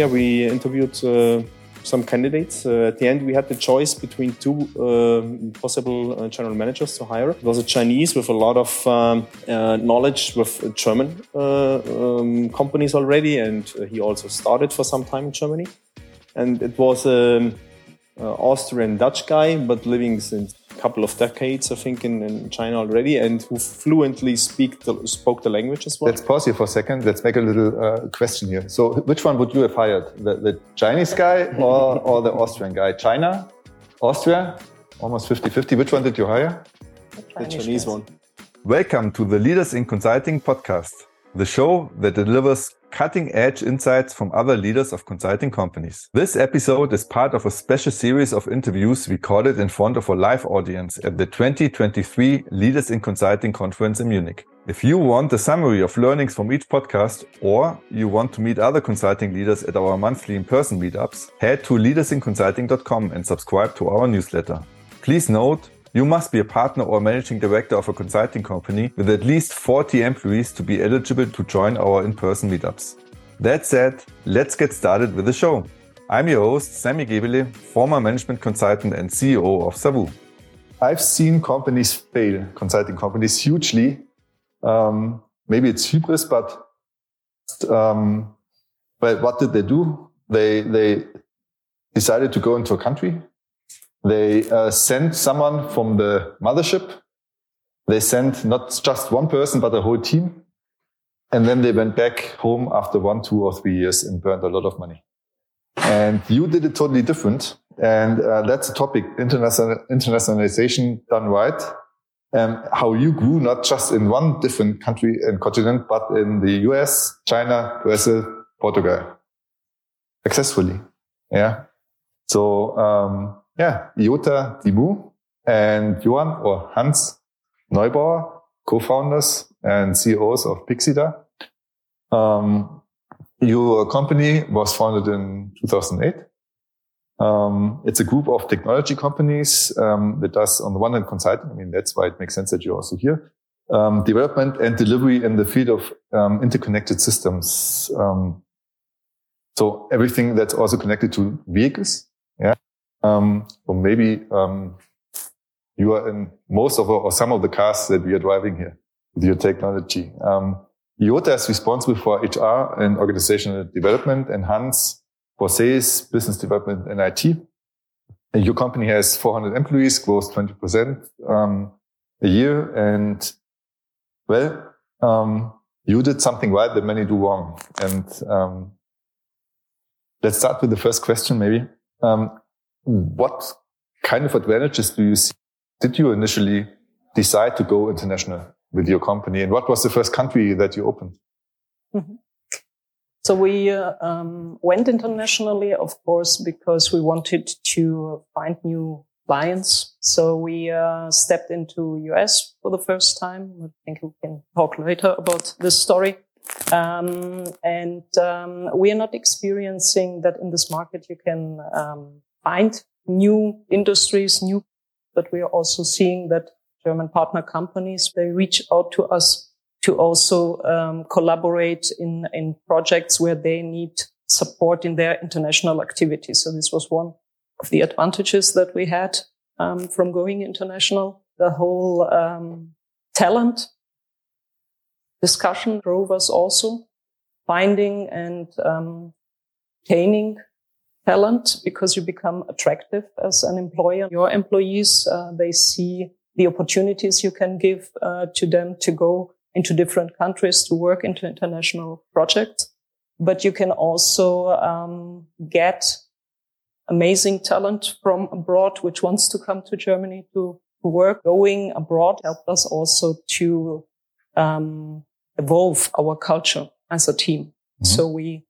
Yeah, we interviewed uh, some candidates. Uh, at the end, we had the choice between two uh, possible uh, general managers to hire. It was a Chinese with a lot of um, uh, knowledge with German uh, um, companies already, and he also started for some time in Germany. And it was an um, Austrian Dutch guy, but living since couple of decades, I think, in, in China already, and who fluently speak the, spoke the language as well. Let's pause here for a second. Let's make a little uh, question here. So, which one would you have hired? The, the Chinese guy or, or the Austrian guy? China, Austria, almost 50 50. Which one did you hire? The Chinese one. Welcome to the Leaders in Consulting podcast, the show that delivers cutting edge insights from other leaders of consulting companies. This episode is part of a special series of interviews recorded in front of a live audience at the 2023 Leaders in Consulting conference in Munich. If you want a summary of learnings from each podcast or you want to meet other consulting leaders at our monthly in-person meetups, head to leadersinconsulting.com and subscribe to our newsletter. Please note you must be a partner or managing director of a consulting company with at least 40 employees to be eligible to join our in person meetups. That said, let's get started with the show. I'm your host, Sammy Gebele, former management consultant and CEO of Savu. I've seen companies fail, consulting companies, hugely. Um, maybe it's hubris, but um, but what did they do? They they decided to go into a country they uh, sent someone from the mothership. They sent not just one person, but a whole team. And then they went back home after one, two or three years and burned a lot of money. And you did it totally different. And uh, that's a topic, international, internationalization done right. Um, how you grew not just in one different country and continent, but in the US, China, Brazil, Portugal, successfully. Yeah. So, um, yeah, Iota Dimou and Johann or Hans Neubauer, co-founders and CEOs of Pixida. Um, your company was founded in 2008. Um, it's a group of technology companies um, that does, on the one hand, consulting. I mean, that's why it makes sense that you're also here. Um, development and delivery in the field of um, interconnected systems. Um, so everything that's also connected to vehicles. Yeah. Um, or maybe um, you are in most of or some of the cars that we are driving here with your technology. Um, Iota is responsible for HR and organizational development, and Hans for sales, business development, and IT. And your company has 400 employees, grows 20% um, a year, and well, um, you did something right that many do wrong. And um, let's start with the first question, maybe. Um, what kind of advantages do you see? Did you initially decide to go international with your company? And what was the first country that you opened? Mm-hmm. So we uh, um, went internationally, of course, because we wanted to find new clients. So we uh, stepped into US for the first time. I think we can talk later about this story. Um, and um, we are not experiencing that in this market you can um, find new industries, new, but we are also seeing that German partner companies, they reach out to us to also um, collaborate in, in projects where they need support in their international activities. So this was one of the advantages that we had um, from going international. The whole um, talent discussion drove us also finding and um, obtaining talent because you become attractive as an employer. Your employees, uh, they see the opportunities you can give uh, to them to go into different countries to work into international projects. But you can also um, get amazing talent from abroad, which wants to come to Germany to work. Going abroad helped us also to um, evolve our culture as a team. Mm-hmm. So we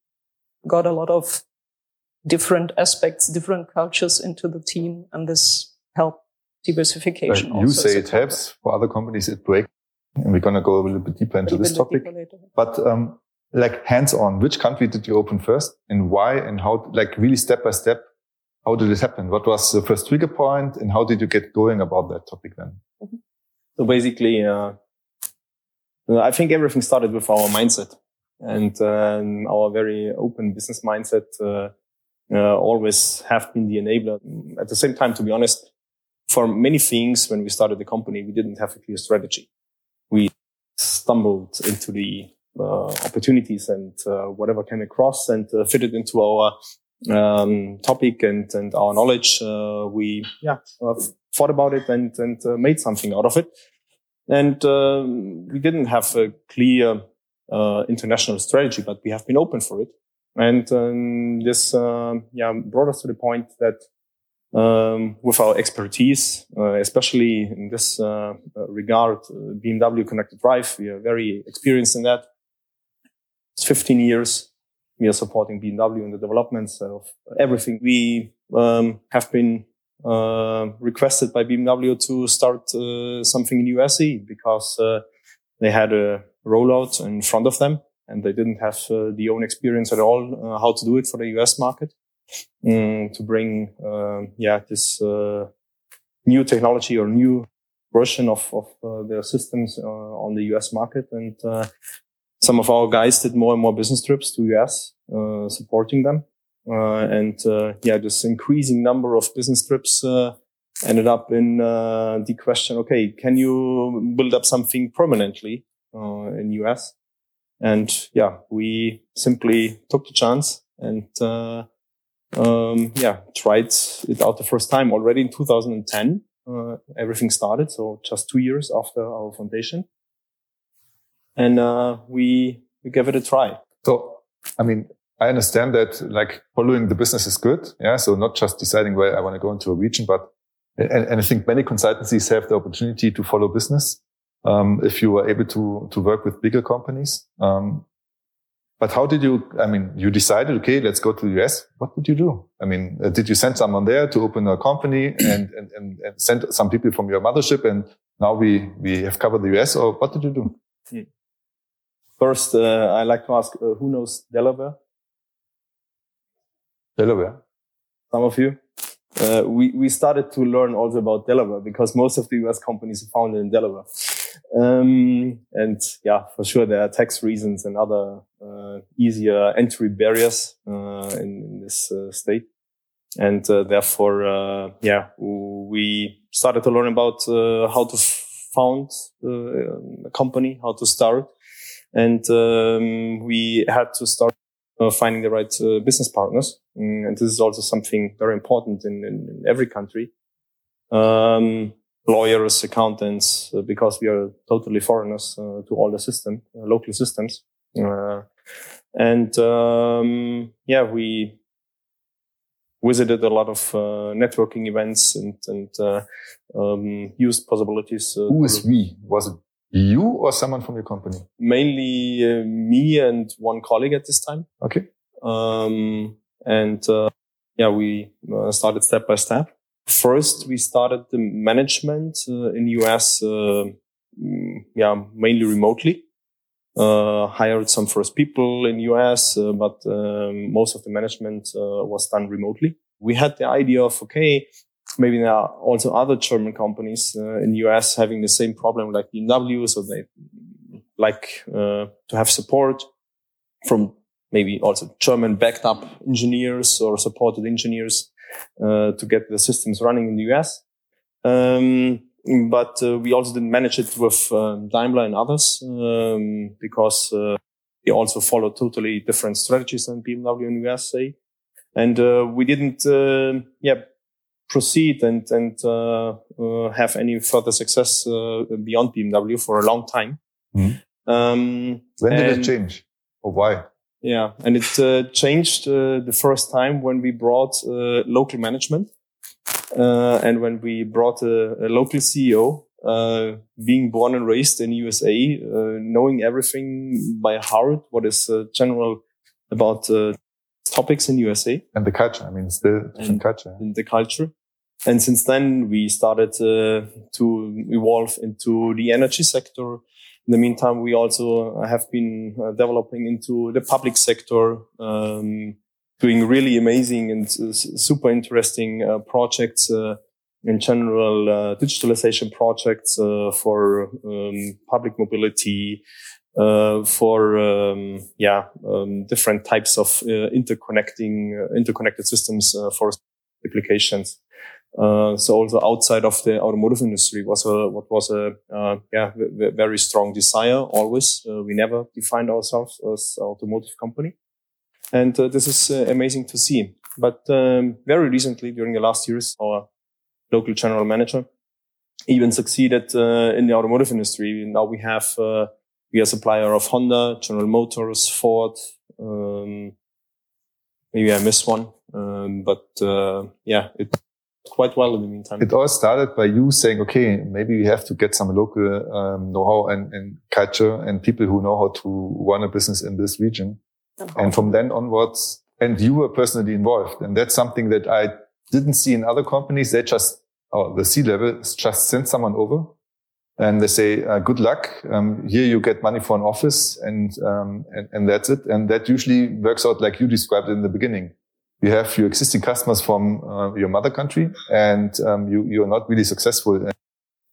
got a lot of different aspects, different cultures into the team, and this help diversification. Also. You say it helps for other companies, it breaks. And we're going to go a little bit deeper into this topic. But um, like hands-on, which country did you open first, and why, and how? Like really step by step, how did it happen? What was the first trigger point, and how did you get going about that topic then? Mm-hmm. So basically, uh, I think everything started with our mindset. and um, our very open business mindset uh, uh, always have been the enabler. At the same time, to be honest, for many things, when we started the company, we didn't have a clear strategy. We stumbled into the uh, opportunities and uh, whatever came across and uh, fitted into our um, topic and, and our knowledge. Uh, we, yeah, thought about it and, and made something out of it. And um, we didn't have a clear international strategy, but we have been open for it. And um, this, uh, yeah, brought us to the point that um, with our expertise, uh, especially in this uh, regard, uh, BMW Connected Drive, we are very experienced in that. It's 15 years. We are supporting BMW in the developments of everything. We um, have been uh, requested by BMW to start uh, something in USA because they had a rollout in front of them and they didn't have uh, the own experience at all uh, how to do it for the US market. Um, to bring, uh, yeah, this new technology or new version of, of their systems on the US market. And some of our guys did more and more business trips to US, supporting them. and yeah, this increasing number of business trips ended up in uh, the question okay can you build up something permanently uh, in us and yeah, we simply took the chance and, uh, um, yeah, tried it out the first time already in 2010. Uh, everything started. So just two years after our foundation. And, uh, we, we gave it a try. So, I mean, I understand that like following the business is good. Yeah. So not just deciding where I want to go into a region, but and, and I think many consultancies have the opportunity to follow business um, if you were able to to work with bigger companies. Um, but how did you? I mean, you decided, okay, let's go to the US. What did you do? I mean, uh, did you send someone there to open a company and, and, and, and send some people from your mothership, and now we we have covered the US, or what did you do? Hmm. First, uh, I like to ask, uh, who knows Delaware? Delaware. Some of you. Uh, we we started to learn also about Delaware because most of the US companies are founded in Delaware. Um, and yeah, for sure, there are tax reasons and other uh, easier entry barriers uh, in, in, this uh, state. And uh, therefore, uh, yeah, we started to learn about how to found a company, how to start. And um, we had to start finding the right business partners. Mm, and this is also something very important in, in, in every country. Um, lawyers, accountants, uh, because we are totally foreigners uh, to all the system, uh, local systems. and um, yeah, we visited a lot of networking events and, and um, used possibilities. Who is we? Was it you or someone from your company? Mainly uh, me and one colleague at this time. Okay. Um, and uh, yeah, we uh, started step by step. First, we started the management uh, in US, uh, mm, yeah, mainly remotely. Uh, hired some first people in US, uh, but um, most of the management uh, was done remotely. We had the idea of okay, maybe there are also other German companies uh, in the US having the same problem like BMW, so they like to have support from maybe also German backed up engineers or supported engineers uh, to get the systems running in the US. Um, but uh, we also didn't manage it with um, Daimler and others um, because uh, we also follow totally different strategies than BMW in the USA, and uh, we didn't, uh, yeah, proceed and and uh, have any further success beyond BMW for a long time. Mm-hmm. Um, when did it change, or why? Yeah, and it uh, changed uh, the first time when we brought uh, local management uh, and when we brought a, a local CEO, uh, being born and raised in USA, uh, knowing everything by heart, what is general about topics in USA and the culture. I mean, it's the different culture. the culture. And since then, we started to evolve into the energy sector in the meantime, we also have been uh, developing into the public sector, um, doing really amazing and uh, super interesting uh, projects uh, in general, uh, digitalization projects uh, for um, public mobility, uh, for um, yeah um, different types of uh, interconnecting uh, interconnected systems uh, for applications. Uh, so also outside of the automotive industry was a what was a uh, yeah very strong desire always. we never defined ourselves as automotive company, and this is amazing to see. But um, very recently, during the last years, our local general manager even succeeded in the automotive industry. Now we have we are supplier of Honda, General Motors, Ford. Um, maybe I missed one, um, but uh, yeah, it quite well in the meantime. It all started by you saying, okay, maybe we have to get some local um, know-how and, and, culture and people who know how to run a business in this region. And from then onwards, and you were personally involved, and that's something that I didn't see in other companies. They just, oh, the C level just sent someone over and they say, uh, good luck. Um, here you get money for an office and, um, and, and, that's it. And that usually works out like you described in the beginning. You have your existing customers from uh, your mother country and um, you, you're not really successful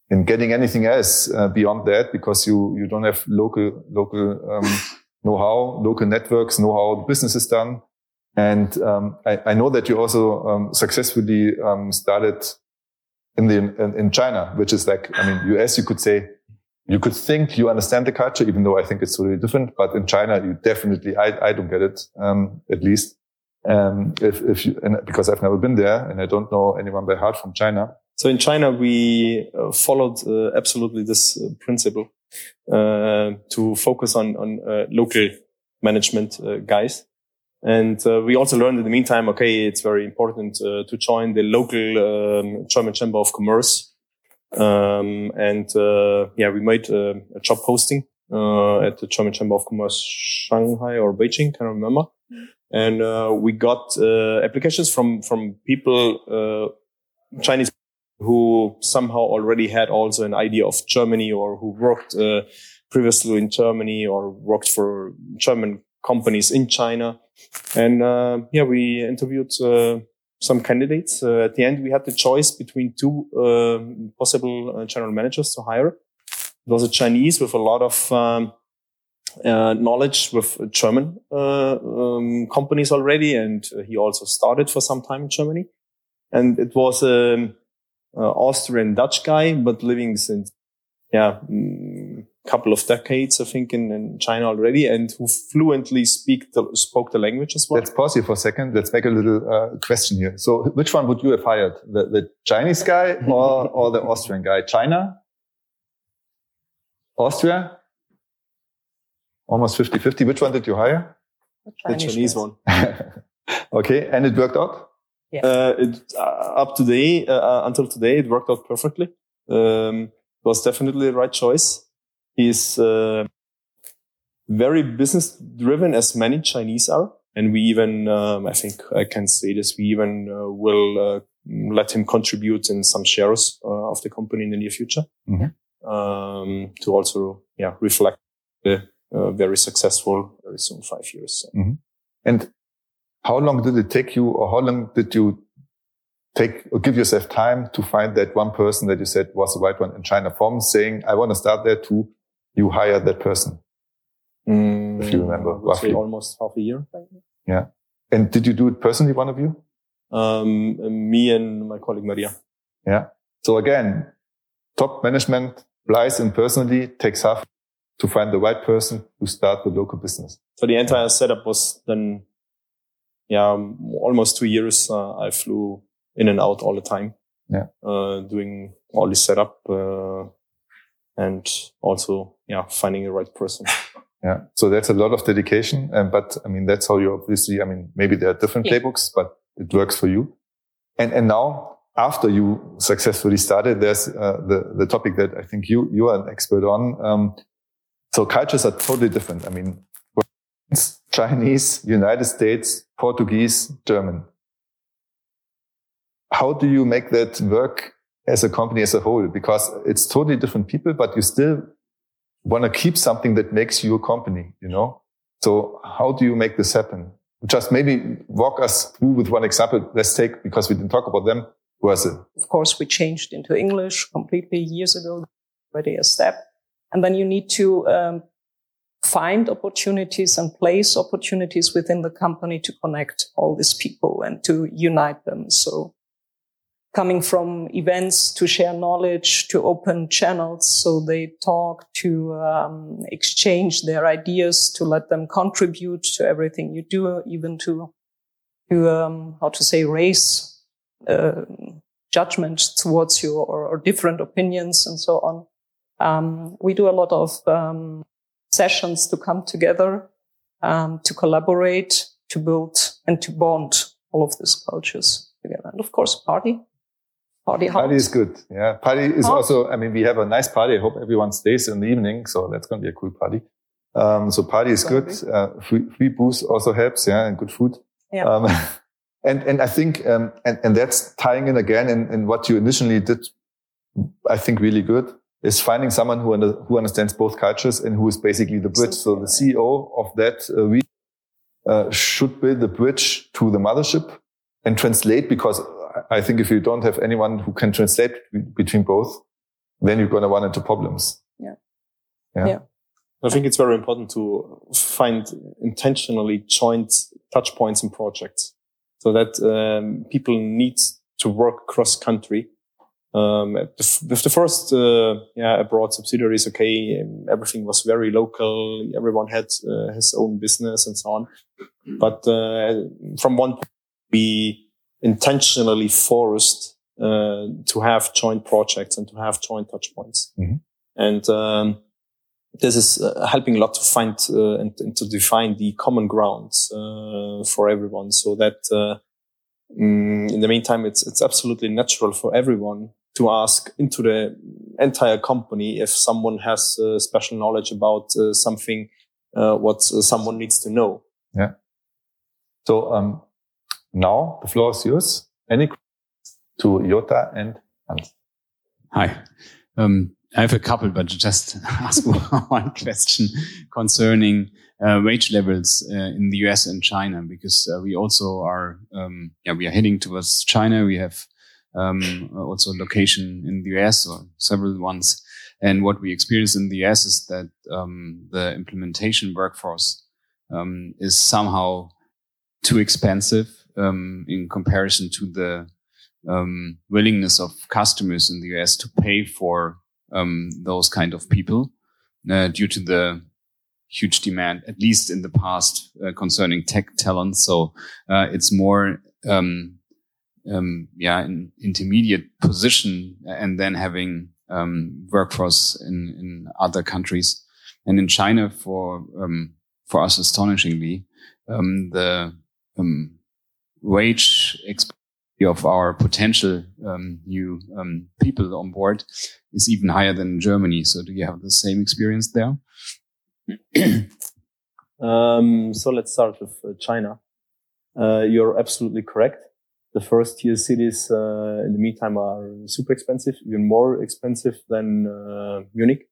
in getting anything else uh, beyond that because you, you don't have local, local um, know-how, local networks, know how the business is done. And um, I, I, know that you also um, successfully started in the in, in China, which is like I mean US, you could say you could think you understand the culture, even though I think it's totally different. But in China, you definitely I I don't get it um, at least. Um, if if you and because I've never been there and I don't know anyone by heart from China. So in China, we uh, followed uh, absolutely this uh, principle uh, to focus on on uh, local management uh, guys. And uh, we also learned in the meantime, okay, it's very important uh, to join the local um, German Chamber of Commerce. Um, and uh, yeah, we made uh, a job posting uh, at the German Chamber of Commerce Shanghai or Beijing, can't remember. And uh, we got applications from from people, Chinese who somehow already had also an idea of Germany or who worked previously in Germany or worked for German companies in China. And uh, yeah, we interviewed uh, some candidates. Uh, at the end, we had the choice between two possible uh, general managers to hire. It was a Chinese with a lot of um, uh, knowledge with German uh, um, companies already, and he also started for some time in Germany. And it was an Austrian Dutch guy, but living since yeah mm, couple of decades, I think, in, in China already, and who fluently speak the, spoke the language as well. Let's pause here for a second. Let's make a little uh, question here. So, which one would you have hired, the, the Chinese guy or, or the Austrian guy? China, Austria, almost 50-50. Which one did you hire? The Chinese, the Chinese one. okay, and it worked out. Yeah. Uh, it, uh, up to today, uh, uh, until today, it worked out perfectly. Um, it was definitely the right choice. He's uh, very business driven, as many Chinese are. And we even, um, I think I can say this, we even uh, will uh, let him contribute in some shares uh, of the company in the near future mm-hmm. um, to also, yeah, reflect the uh, very successful, very soon five years. Mm-hmm. And how long did it take you, or how long did you take or give yourself time to find that one person that you said was the right one in China from saying, I want to start there too you hired that person? Mm, if you remember, roughly. almost half a year. Yeah. And did you do it personally, one of you? Um, me and my colleague Maria. Yeah. So again, top management lies in personally takes half to find the right person to start the local business. So the entire setup was then, yeah, almost two years. Uh, I flew in and out all the time. Yeah. Uh, doing all the setup, uh, and also yeah finding the right person yeah so that's a lot of dedication and but i mean that's how you obviously i mean maybe there are different yeah. playbooks but it works for you and and now after you successfully started there's uh, the the topic that i think you you are an expert on um, so cultures are totally different i mean chinese united states portuguese german how do you make that work as a company as a whole because it's totally different people, but you still want to keep something that makes you a company, you know? So how do you make this happen? Just maybe walk us through with one example. Let's take, because we didn't talk about them, was it? Of course, we changed into English completely years ago, already a step. And then you need to um, find opportunities and place opportunities within the company to connect all these people and to unite them. So coming from events to share knowledge to open channels so they talk to um, exchange their ideas to let them contribute to everything you do even to to um, how to say raise uh, judgment towards you or, or, different opinions and so on um, we do a lot of um, sessions to come together um, to collaborate to build and to bond all of these cultures together and of course party Party Party is good. Yeah. Party is also, I mean, we have a nice party. I hope everyone stays in the evening. So that's going to be a cool party. Um, so party is good. Uh, free, free booze also helps. Yeah. And good food. Yeah. Um, and, and I think, um, and, and that's tying in again in, in what you initially did. I think really good is finding someone who, under, who understands both cultures and who is basically the bridge. So the CEO of that uh, we uh, should build the bridge to the mothership and translate because I think if you don't have anyone who can translate between both, then you're going to run into problems. Yeah. Yeah. yeah. I think it's very important to find intentionally joint touch points in projects so that um, people need to work cross country. Um, with the first, uh, yeah, abroad subsidiaries, okay, everything was very local. Everyone had uh, his own business and so on. But uh, from one, point, we intentionally forced uh, to have joint projects and to have joint touch points. Mm-hmm. And um, this is uh, helping a lot to find uh, and, and, to define the common grounds uh, for everyone, so that uh, mm, in the meantime, it's it's absolutely natural for everyone to ask into the entire company if someone has uh, special knowledge about something, what someone needs to know. Yeah. So um, now the floor is yours. Any to Iota and Hans? Hi. Um, I have a couple, but just ask one question concerning uh, wage levels uh, in the US and China, because uh, we also are, um, yeah, we are heading towards China. We have um, also location in the US or several ones. And what we experience in the US is that um, the implementation workforce um, is somehow too expensive um, in comparison to the um, willingness of customers in the US to pay for um, those kind of people uh, due to the huge demand, at least in the past, uh, concerning tech talent. So uh, it's more, um, um, yeah, an intermediate position, and then having um, workforce in in other countries, and in China for for us, astonishingly, the wage of our potential um, new um, people on board is even higher than Germany. So do you have the same experience there? um, so let's start with uh, China. Uh, you're absolutely correct. The first tier cities, uh, in the meantime, are super expensive, even more expensive than uh, Munich.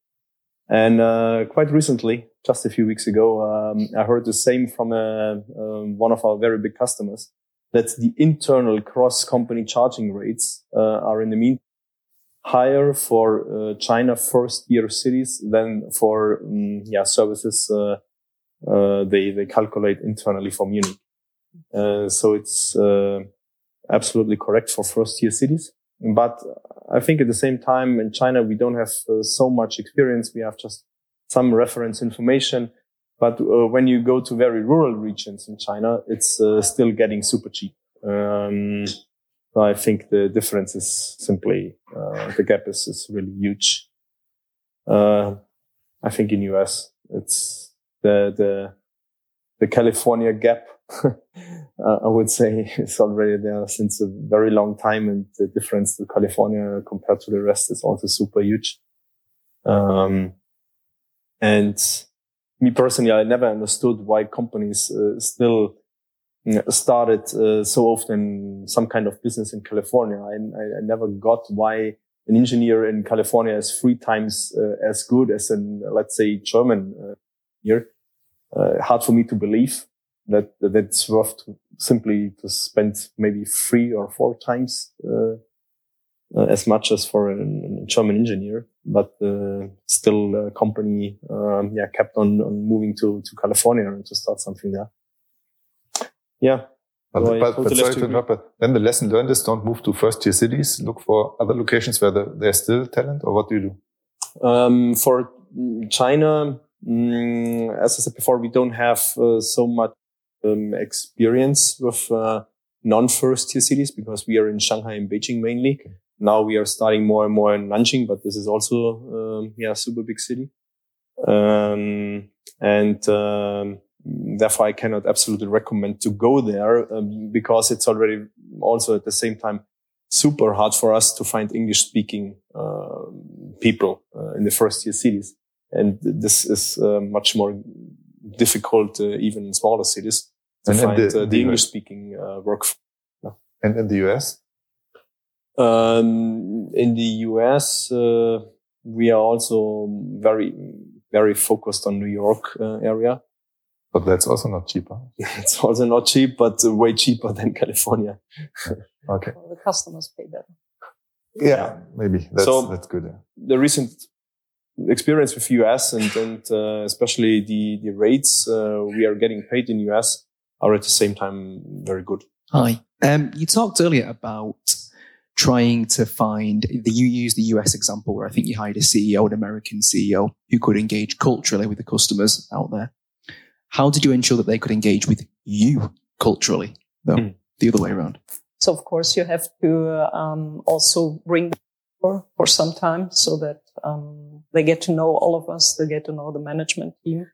And uh, quite recently, just a few weeks ago, um, I heard the same from uh, um, one of our very big customers that the internal cross company charging rates uh, are in the mean higher for uh, China first tier cities than for um, yeah services they they calculate internally for Munich. So it's absolutely correct for first tier cities. But I think at the same time in China we don't have so much experience. We have just some reference information but uh, when you go to very rural regions in China, it's uh, still getting super cheap. Um, so I think the difference is simply uh, the gap is, is really huge. Uh, I think in US it's the the the California gap. Uh, I would say it's already there since a very long time, and the difference to California compared to the rest is also super huge. Um, and me personally, I never understood why companies uh, still started uh, so often some kind of business in California. I, I, never got why an engineer in California is three times uh, as good as an, let's say, German uh, engineer. Uh, hard for me to believe that, that it's worth to simply to spend maybe three or four times uh, uh, as much as for a, German engineer, but uh, still a company, um, yeah, kept on, on moving to, to California and to start something there. Yeah. But, so but, but sorry to interrupt, but then the lesson learned is don't move to first tier cities. Look for other locations where the, there's still talent, or what do you do? Um, for China, mm, as I said before, we don't have uh, so much um, experience with uh, non-first tier cities because we are in Shanghai and Beijing mainly. Okay. Now we are starting more and more in Nanjing, but this is also, um, yeah, super big city. Um, and, um, therefore I cannot absolutely recommend to go there um, because it's already also at the same time super hard for us to find English speaking uh, people uh, in the first tier cities. And this is uh, much more difficult uh, even in smaller cities to and find the, uh, the English speaking uh, work. And in the US? Um, in the US, uh, we are also very, very focused on New York uh, area. But that's also not cheaper. it's also not cheap, but way cheaper than California. okay. Well, the customers pay better. Yeah, yeah. maybe that's, so that's good. Yeah. The recent experience with US and, and uh, especially the, the rates uh, we are getting paid in US are at the same time very good. Hi. Um, you talked earlier about trying to find the you use the US example where I think you hired a CEO, an American CEO, who could engage culturally with the customers out there. How did you ensure that they could engage with you culturally, though, mm. the other way around? So of course you have to um, also bring them for, for some time so that um, they get to know all of us, they get to know the management team.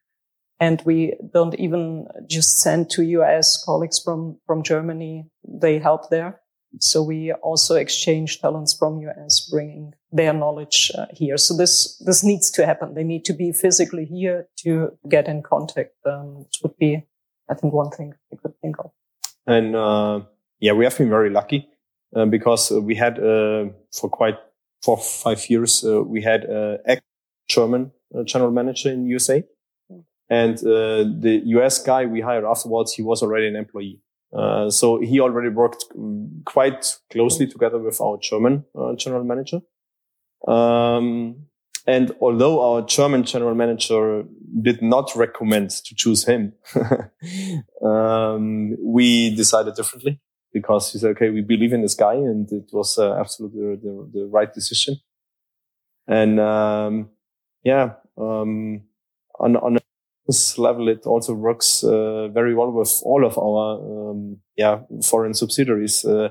And we don't even just send to US colleagues from, from Germany. They help there. So we also exchange talents from US, bringing their knowledge uh, here. So this this needs to happen. They need to be physically here to get in contact. Um, which would be, I think, one thing we could think of. And uh, yeah, we have been very lucky uh, because we had uh, for quite for five years uh, we had a ex German uh, general manager in USA, and the US guy we hired afterwards he was already an employee. Uh, so he already worked quite closely together with our German uh, general manager. Um, and although our German general manager did not recommend to choose him, um, we decided differently because he said, okay, we believe in this guy and it was uh, absolutely the, the, right decision. And, um, yeah, um, on, on this level, it also works uh, very well with all of our um, yeah foreign subsidiaries. Uh,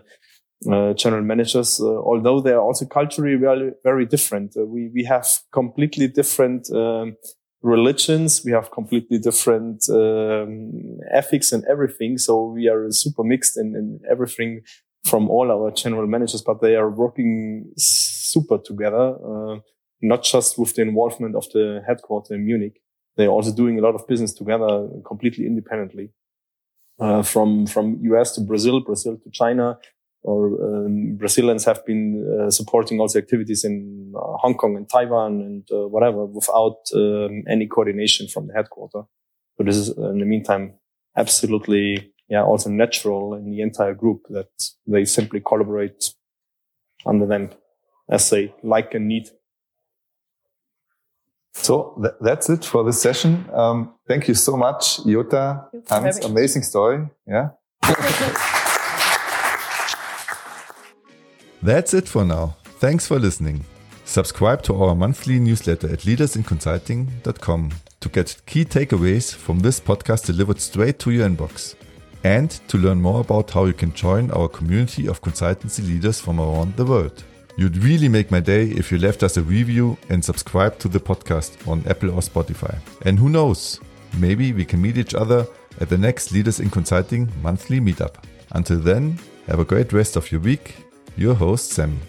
uh, general managers, uh, although they are also culturally very, very different. Uh, we, we have completely different, um, religions. We have completely different, um, ethics and everything. So we are super mixed in, in everything from all our general managers, but they are working super together, uh, not just with the involvement of the headquarter in Munich they're also doing a lot of business together completely independently. Uh, from from US to Brazil, Brazil to China, or um, Brazilians have been uh, supporting also activities in uh, Hong Kong and Taiwan and uh, whatever without um, any coordination from the headquarter. So this is in the meantime absolutely yeah also natural in the entire group that they simply collaborate under them as they like and need. So th that's it for this session. Um, thank you so much, Iota. Hans, amazing story. Yeah. that's it for now. Thanks for listening. Subscribe to our monthly newsletter at leadersinconsulting.com to get key takeaways from this podcast delivered straight to your inbox and to learn more about how you can join our community of consultancy leaders from around the world. You'd really make my day if you left us a review and subscribe to the podcast on Apple or Spotify. And who knows, maybe we can meet each other at the next Leaders in Consulting monthly meetup. Until then, have a great rest of your week. Your host, Sam.